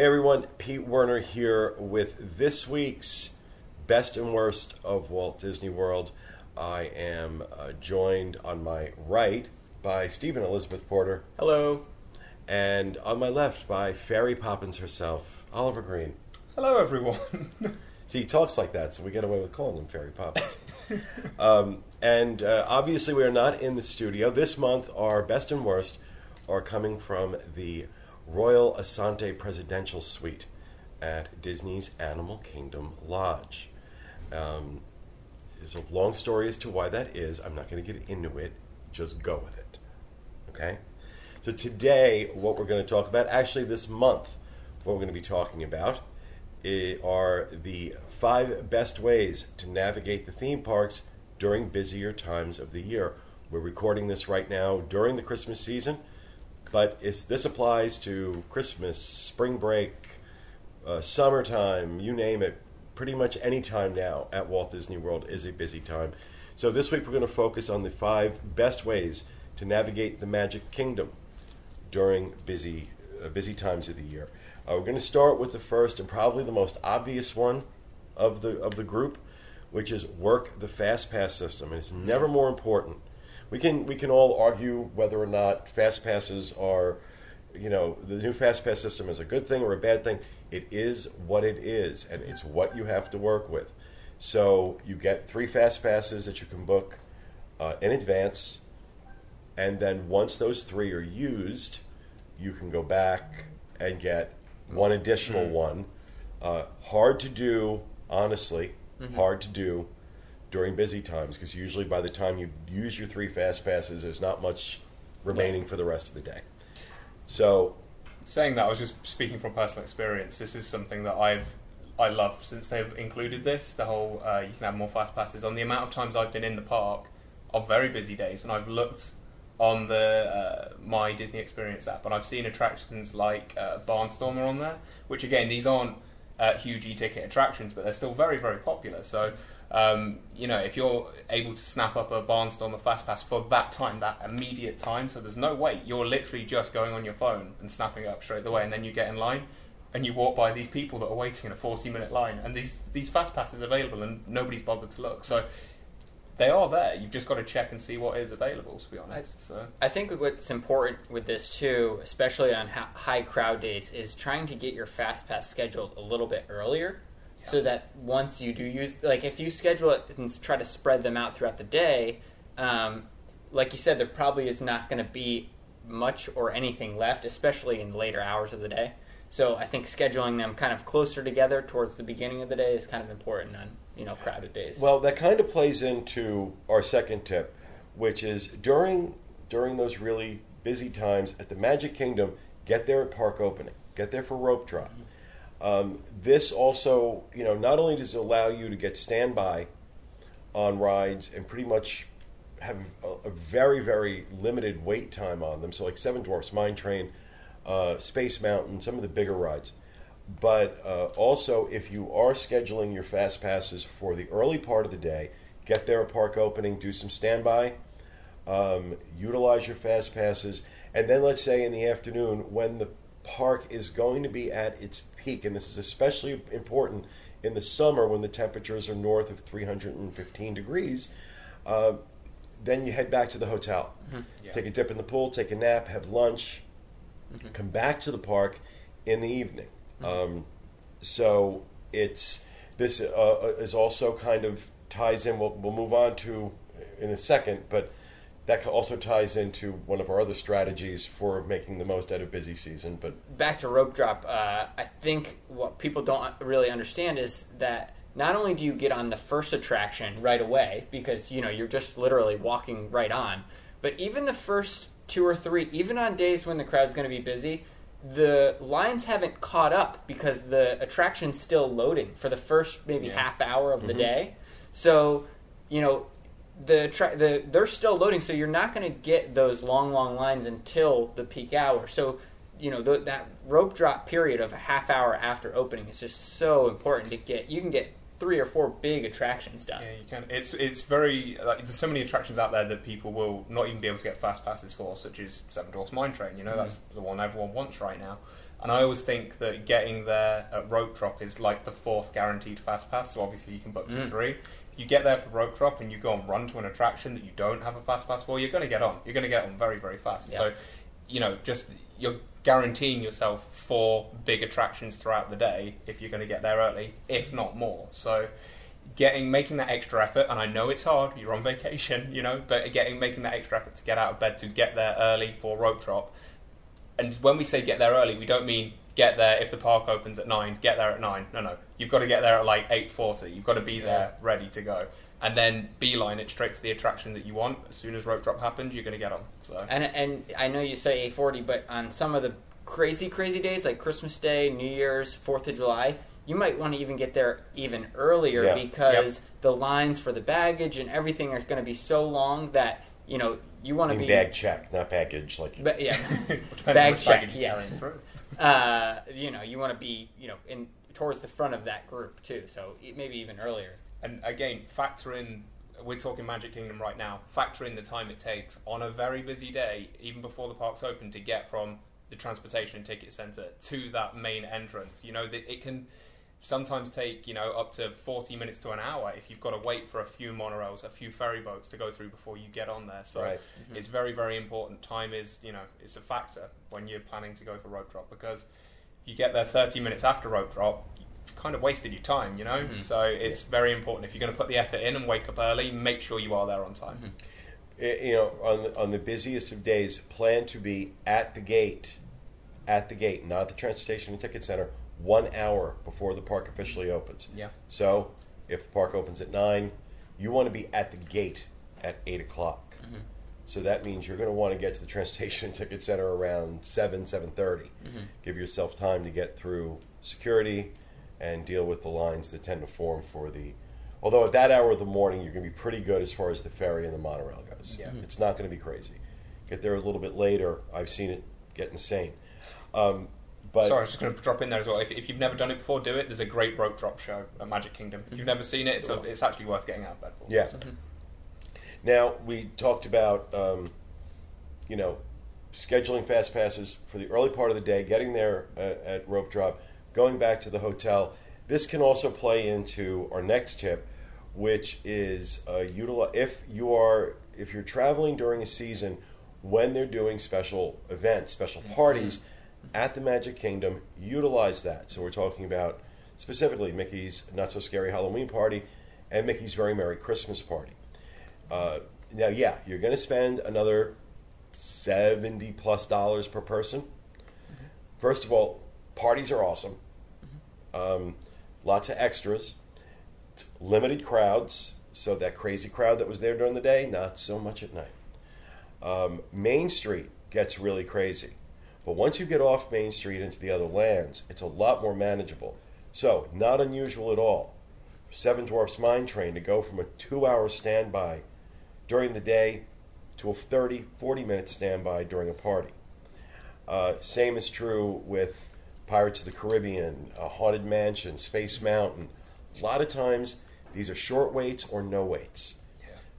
Hey everyone, Pete Werner here with this week's Best and Worst of Walt Disney World. I am uh, joined on my right by Stephen Elizabeth Porter. Hello. And on my left by Fairy Poppins herself, Oliver Green. Hello, everyone. See, he talks like that, so we get away with calling him Fairy Poppins. um, and uh, obviously, we are not in the studio. This month, our best and worst are coming from the Royal Assante Presidential Suite at Disney's Animal Kingdom Lodge. Um, there's a long story as to why that is. I'm not going to get into it. Just go with it. Okay? So, today, what we're going to talk about, actually, this month, what we're going to be talking about are the five best ways to navigate the theme parks during busier times of the year. We're recording this right now during the Christmas season. But this applies to Christmas, spring break, uh, summertime, you name it. Pretty much any time now at Walt Disney World is a busy time. So this week we're going to focus on the five best ways to navigate the Magic Kingdom during busy uh, busy times of the year. Uh, we're going to start with the first and probably the most obvious one of the of the group, which is work the fast pass system. And it's never more important we can we can all argue whether or not fast passes are, you know, the new fast pass system is a good thing or a bad thing. It is what it is, and it's what you have to work with. So you get three fast passes that you can book uh, in advance, and then once those three are used, you can go back and get one additional mm-hmm. one. Uh, hard to do, honestly, mm-hmm. hard to do during busy times because usually by the time you use your three fast passes, there's not much remaining for the rest of the day. So, saying that, I was just speaking from personal experience. This is something that I've I love since they've included this. The whole uh, you can have more fast passes. On the amount of times I've been in the park on very busy days, and I've looked on the uh, my Disney Experience app, and I've seen attractions like uh, Barnstormer on there. Which again, these aren't uh, huge e-ticket attractions, but they're still very very popular. So um, you know, if you're able to snap up a Barnstormer Fast Pass for that time, that immediate time, so there's no wait, you're literally just going on your phone and snapping it up straight away, and then you get in line and you walk by these people that are waiting in a 40 minute line, and these these Fast Passes available, and nobody's bothered to look. So they are there. You've just got to check and see what is available. To be honest, so I think what's important with this too, especially on high crowd days, is trying to get your Fast Pass scheduled a little bit earlier so that once you do use like if you schedule it and try to spread them out throughout the day um, like you said there probably is not going to be much or anything left especially in later hours of the day. So i think scheduling them kind of closer together towards the beginning of the day is kind of important on you know crowded days. Well that kind of plays into our second tip which is during during those really busy times at the magic kingdom get there at park opening get there for rope drop mm-hmm um, this also, you know, not only does it allow you to get standby on rides and pretty much have a, a, very, very limited wait time on them. So, like Seven Dwarfs, Mine Train, uh, Space Mountain, some of the bigger rides. But uh, also, if you are scheduling your fast passes for the early part of the day, get there at park opening, do some standby, um, utilize your fast passes, and then let's say in the afternoon when the park is going to be at its peak, and this is especially important in the summer when the temperatures are north of 315 degrees. Uh, then you head back to the hotel, mm-hmm. yeah. take a dip in the pool, take a nap, have lunch, mm-hmm. come back to the park in the evening. Mm-hmm. Um, so it's this uh, uh is also kind of ties in. We'll, we'll move on to in a second, but that also ties into one of our other strategies for making the most out of busy season. But back to rope drop, uh, I think what people don't really understand is that not only do you get on the first attraction right away because you know you're just literally walking right on, but even the first two or three, even on days when the crowd's going to be busy, the lines haven't caught up because the attraction's still loading for the first maybe yeah. half hour of the mm-hmm. day. So you know the, tra- the they're still loading, so you're not going to get those long, long lines until the peak hour. So you know the, that rope drop period of a half hour after opening is just so important to get. You can get three or four big attractions done. Yeah, you can. It's it's very like there's so many attractions out there that people will not even be able to get fast passes for, such as Seven Dwarfs Mine Train. You know, mm-hmm. that's the one everyone wants right now. And I always think that getting there at rope drop is like the fourth guaranteed fast pass. So obviously you can book Mm. three. You get there for rope drop and you go and run to an attraction that you don't have a fast pass for, you're going to get on. You're going to get on very very fast. Yeah. So you know, just you're guaranteeing yourself four big attractions throughout the day if you're going to get there early, if not more. So getting making that extra effort and I know it's hard, you're on vacation, you know, but getting making that extra effort to get out of bed to get there early for rope drop. And when we say get there early, we don't mean get there if the park opens at 9, get there at 9. No, no. You've got to get there at like 8:40. You've got to be there ready to go. And then beeline it straight to the attraction that you want. As soon as rope drop happens, you're going to get on. So And and I know you say 840, but on some of the crazy crazy days like Christmas Day, New Year's, Fourth of July, you might want to even get there even earlier Yeah. because the lines for the baggage and everything are going to be so long that you know you want I to mean, be bag check, not package. Like Ba- yeah, bag on which check. baggage Yes, carrying through. Uh, you know you want to be you know in towards the front of that group too. So maybe even earlier. And again, factor in. We're talking Magic Kingdom right now. Factor in the time it takes on a very busy day, even before the park's open, to get from the transportation ticket center to that main entrance. You know, it can sometimes take you know up to 40 minutes to an hour if you've got to wait for a few monorails, a few ferry boats to go through before you get on there. So Right. it's very very important. Time is you know it's a factor when you're planning to go for rope drop because if you get there 30 minutes after rope drop, you've kind of wasted your time. You know, so it's very important if you're going to put the effort in and wake up early, make sure you are there on time. Eh, you know, on the, on the busiest of days, plan to be at the gate, at the gate, not the transportation and ticket center, one hour before the park officially opens. Yeah. So, if the park opens at nine, you want to be at the gate at eight o'clock. So that means you're going to want to get to the transportation and ticket center around seven, seven Give yourself time to get through security and deal with the lines that tend to form for the. Although at that hour of the morning, you're going to be pretty good as far as the ferry and the monorail goes. Yeah. It's not going to be crazy. Get there a little bit later. I've seen it get insane. Um, but Sorry, I was just going to drop in there as well. If, if you've never done it before, do it. There's a great rope drop show at Magic Kingdom. If you've never seen it, it's, a, it's actually worth getting out of bed for. Yeah. So- Now we talked about, um, you know, scheduling fast passes for the early part of the day, getting there uh, at rope drop, going back to the hotel. This can also play into our next tip, which is uh, utilize if you are if you're traveling during a season when they're doing special events, special parties at the Magic Kingdom, utilize that. So we're talking about specifically Mickey's Not So Scary Halloween Party and Mickey's Very Merry Christmas Party. Uh, now, yeah, you're going to spend another seventy plus dollars per person. First of all, parties are awesome. Um, lots of extras, limited crowds. So that crazy crowd that was there during the day, not so much at night. Um, Main Street gets really crazy, but once you get off Main Street into the other lands, it's a lot more manageable. So, not unusual at all. Seven Dwarfs Mine Train to go from a two hour standby during the day to a 30, 40 minute standby during a party. Uh, same is true with Pirates of the Caribbean, uh, Haunted Mansion, Space Mountain. A lot of times, these are short waits or no waits.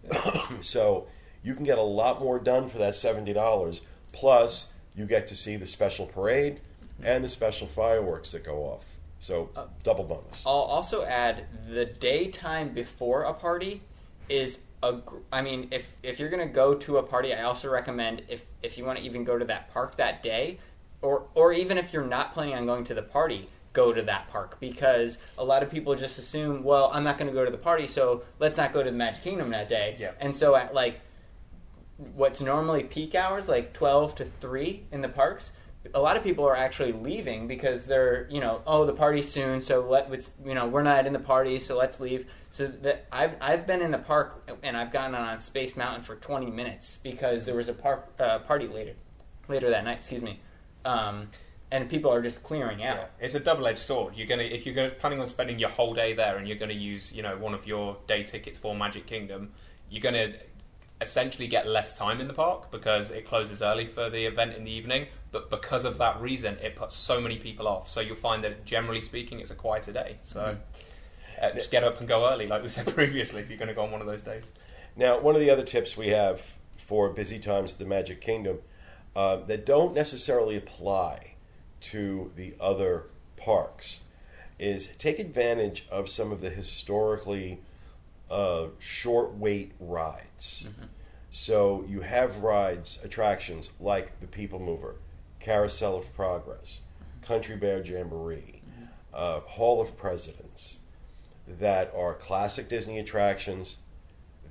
so you can get a lot more done for that $70. Plus, you get to see the special parade and the special fireworks that go off. So, uh, double bonus. I'll also add the daytime before a party is a. gr- I mean, if if you're going to go to a party, I also recommend if if you want to even go to that park that day, or or even if you're not planning on going to the party, go to that park because a lot of people just assume, well, I'm not going to go to the party, so let's not go to the Magic Kingdom that day. Yeah. And so at like what's normally peak hours, like 12 to 3 in the parks, a lot of people are actually leaving because they're, you know, oh, the party's soon, so let's, you know, we're not in the party, so let's leave. So that I've, I've been in the park and I've gotten on Space Mountain for 20 minutes because there was a park, uh, party later, later that night, excuse me. Um, and people are just clearing out. Yeah, it's a double-edged sword. You're gonna if you're gonna, planning on spending your whole day there, and you're to use you know one of your day tickets for Magic Kingdom, you're to essentially get less time in the park because it closes early for the event in the evening. But because of that reason, it puts so many people off. So you'll find that generally speaking, it's a quieter day. So uh, just get up and go early, like we said previously, if you're going to go on one of those days. Now, one of the other tips we have for busy times at the Magic Kingdom uh, that don't necessarily apply to the other parks is take advantage of some of the historically uh, short wait rides. So you have rides, attractions like the People Mover, Carousel of Progress, Country Bear Jamboree, uh, Hall of Presidents, that are classic Disney attractions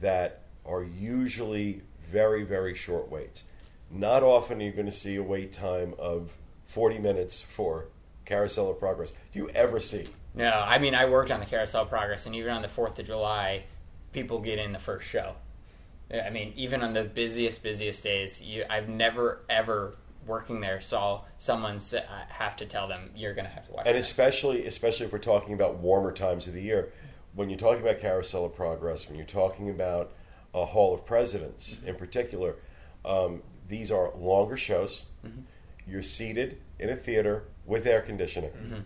that are usually very, very short waits. Not often are you going to see a wait time of 40 minutes for Carousel of Progress. Do you ever see? No, I mean I worked on the Carousel Progress, and even on the Fourth of July, people get in the first show. I mean, even on the busiest, busiest days, you, I've never ever working there saw someone say, I uh, have to tell them you're going to have to watch. And that." especially, especially if we're talking about warmer times of the year, when you're talking about Carousel of Progress, when you're talking about a Hall of Presidents mm-hmm. in particular, um, these are longer shows. Mm-hmm. You're seated in a theater with air conditioning, mm-hmm.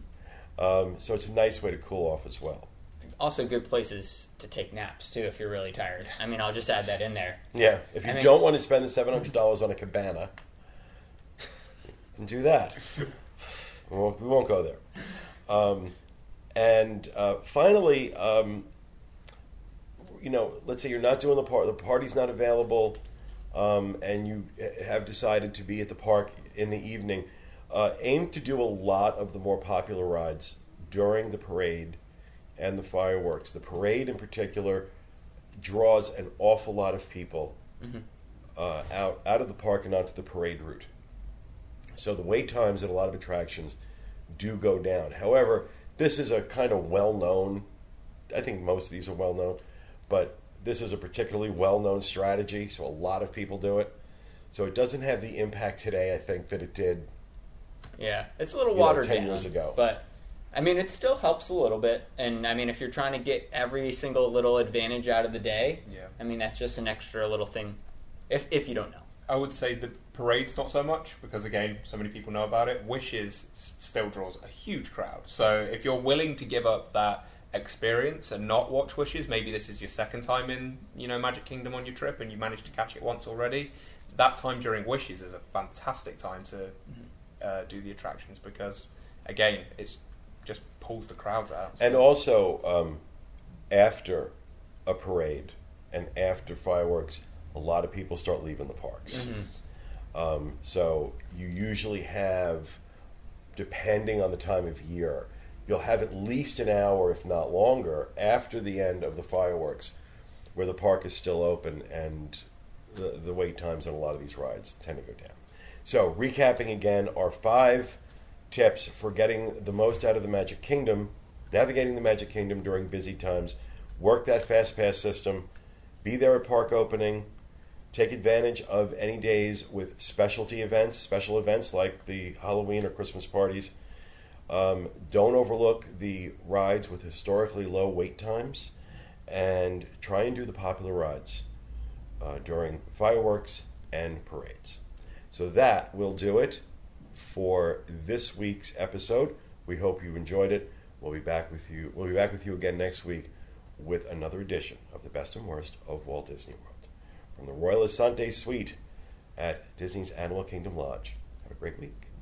Um, so it's a nice way to cool off as well. also good places to take naps too if you're really tired. I mean, I'll just add that in there. Yeah, if you I mean- don't want to spend the seven hundred dollars on a cabana, you can do that. We won't, we won't go there. Um, and uh, finally, um, you know, let's say you're not doing the part, the party's not available, um, and you have decided to be at the park in the evening. Uh, aim to do a lot of the more popular rides during the parade and the fireworks. The parade, in particular, draws an awful lot of people uh, out out of the park and onto the parade route. So the wait times at a lot of attractions do go down. However, this is a kind of well known. I think most of these are well known, but this is a particularly well known strategy. So a lot of people do it. So it doesn't have the impact today. I think that it did. Yeah, it's a little You know, watered 10 down. years ago. but I mean, it still helps a little bit. And I mean, if you're trying to get every single little advantage out of the day, Yeah. I mean, that's just an extra little thing. If if you don't know, I would say the parade's not so much because again, so many people know about it. Wishes still draws a huge crowd. So if you're willing to give up that experience and not watch Wishes, maybe this is your second time in you know Magic Kingdom on your trip and you managed to catch it once already. That time during Wishes is a fantastic time to mm-hmm. Uh, do the attractions because again, it's just pulls the crowds out. And also, um, after a parade and after fireworks, a lot of people start leaving the parks. Um, so you usually have, depending on the time of year, you'll have at least an hour, if not longer, after the end of the fireworks, where the park is still open and the, the wait times on a lot of these rides tend to go down. So, recapping again, our five tips for getting the most out of the Magic Kingdom, navigating the Magic Kingdom during busy times, work that fast pass system, be there at park opening, take advantage of any days with specialty events, special events like the Halloween or Christmas parties. Um, don't overlook the rides with historically low wait times, and try and do the popular rides uh, during fireworks and parades. So that will do it for this week's episode. We hope you enjoyed it. We'll be back with you. We'll be back with you again next week with another edition of the best and worst of Walt Disney World from the Royal Assante Suite at Disney's Animal Kingdom Lodge. Have a great week.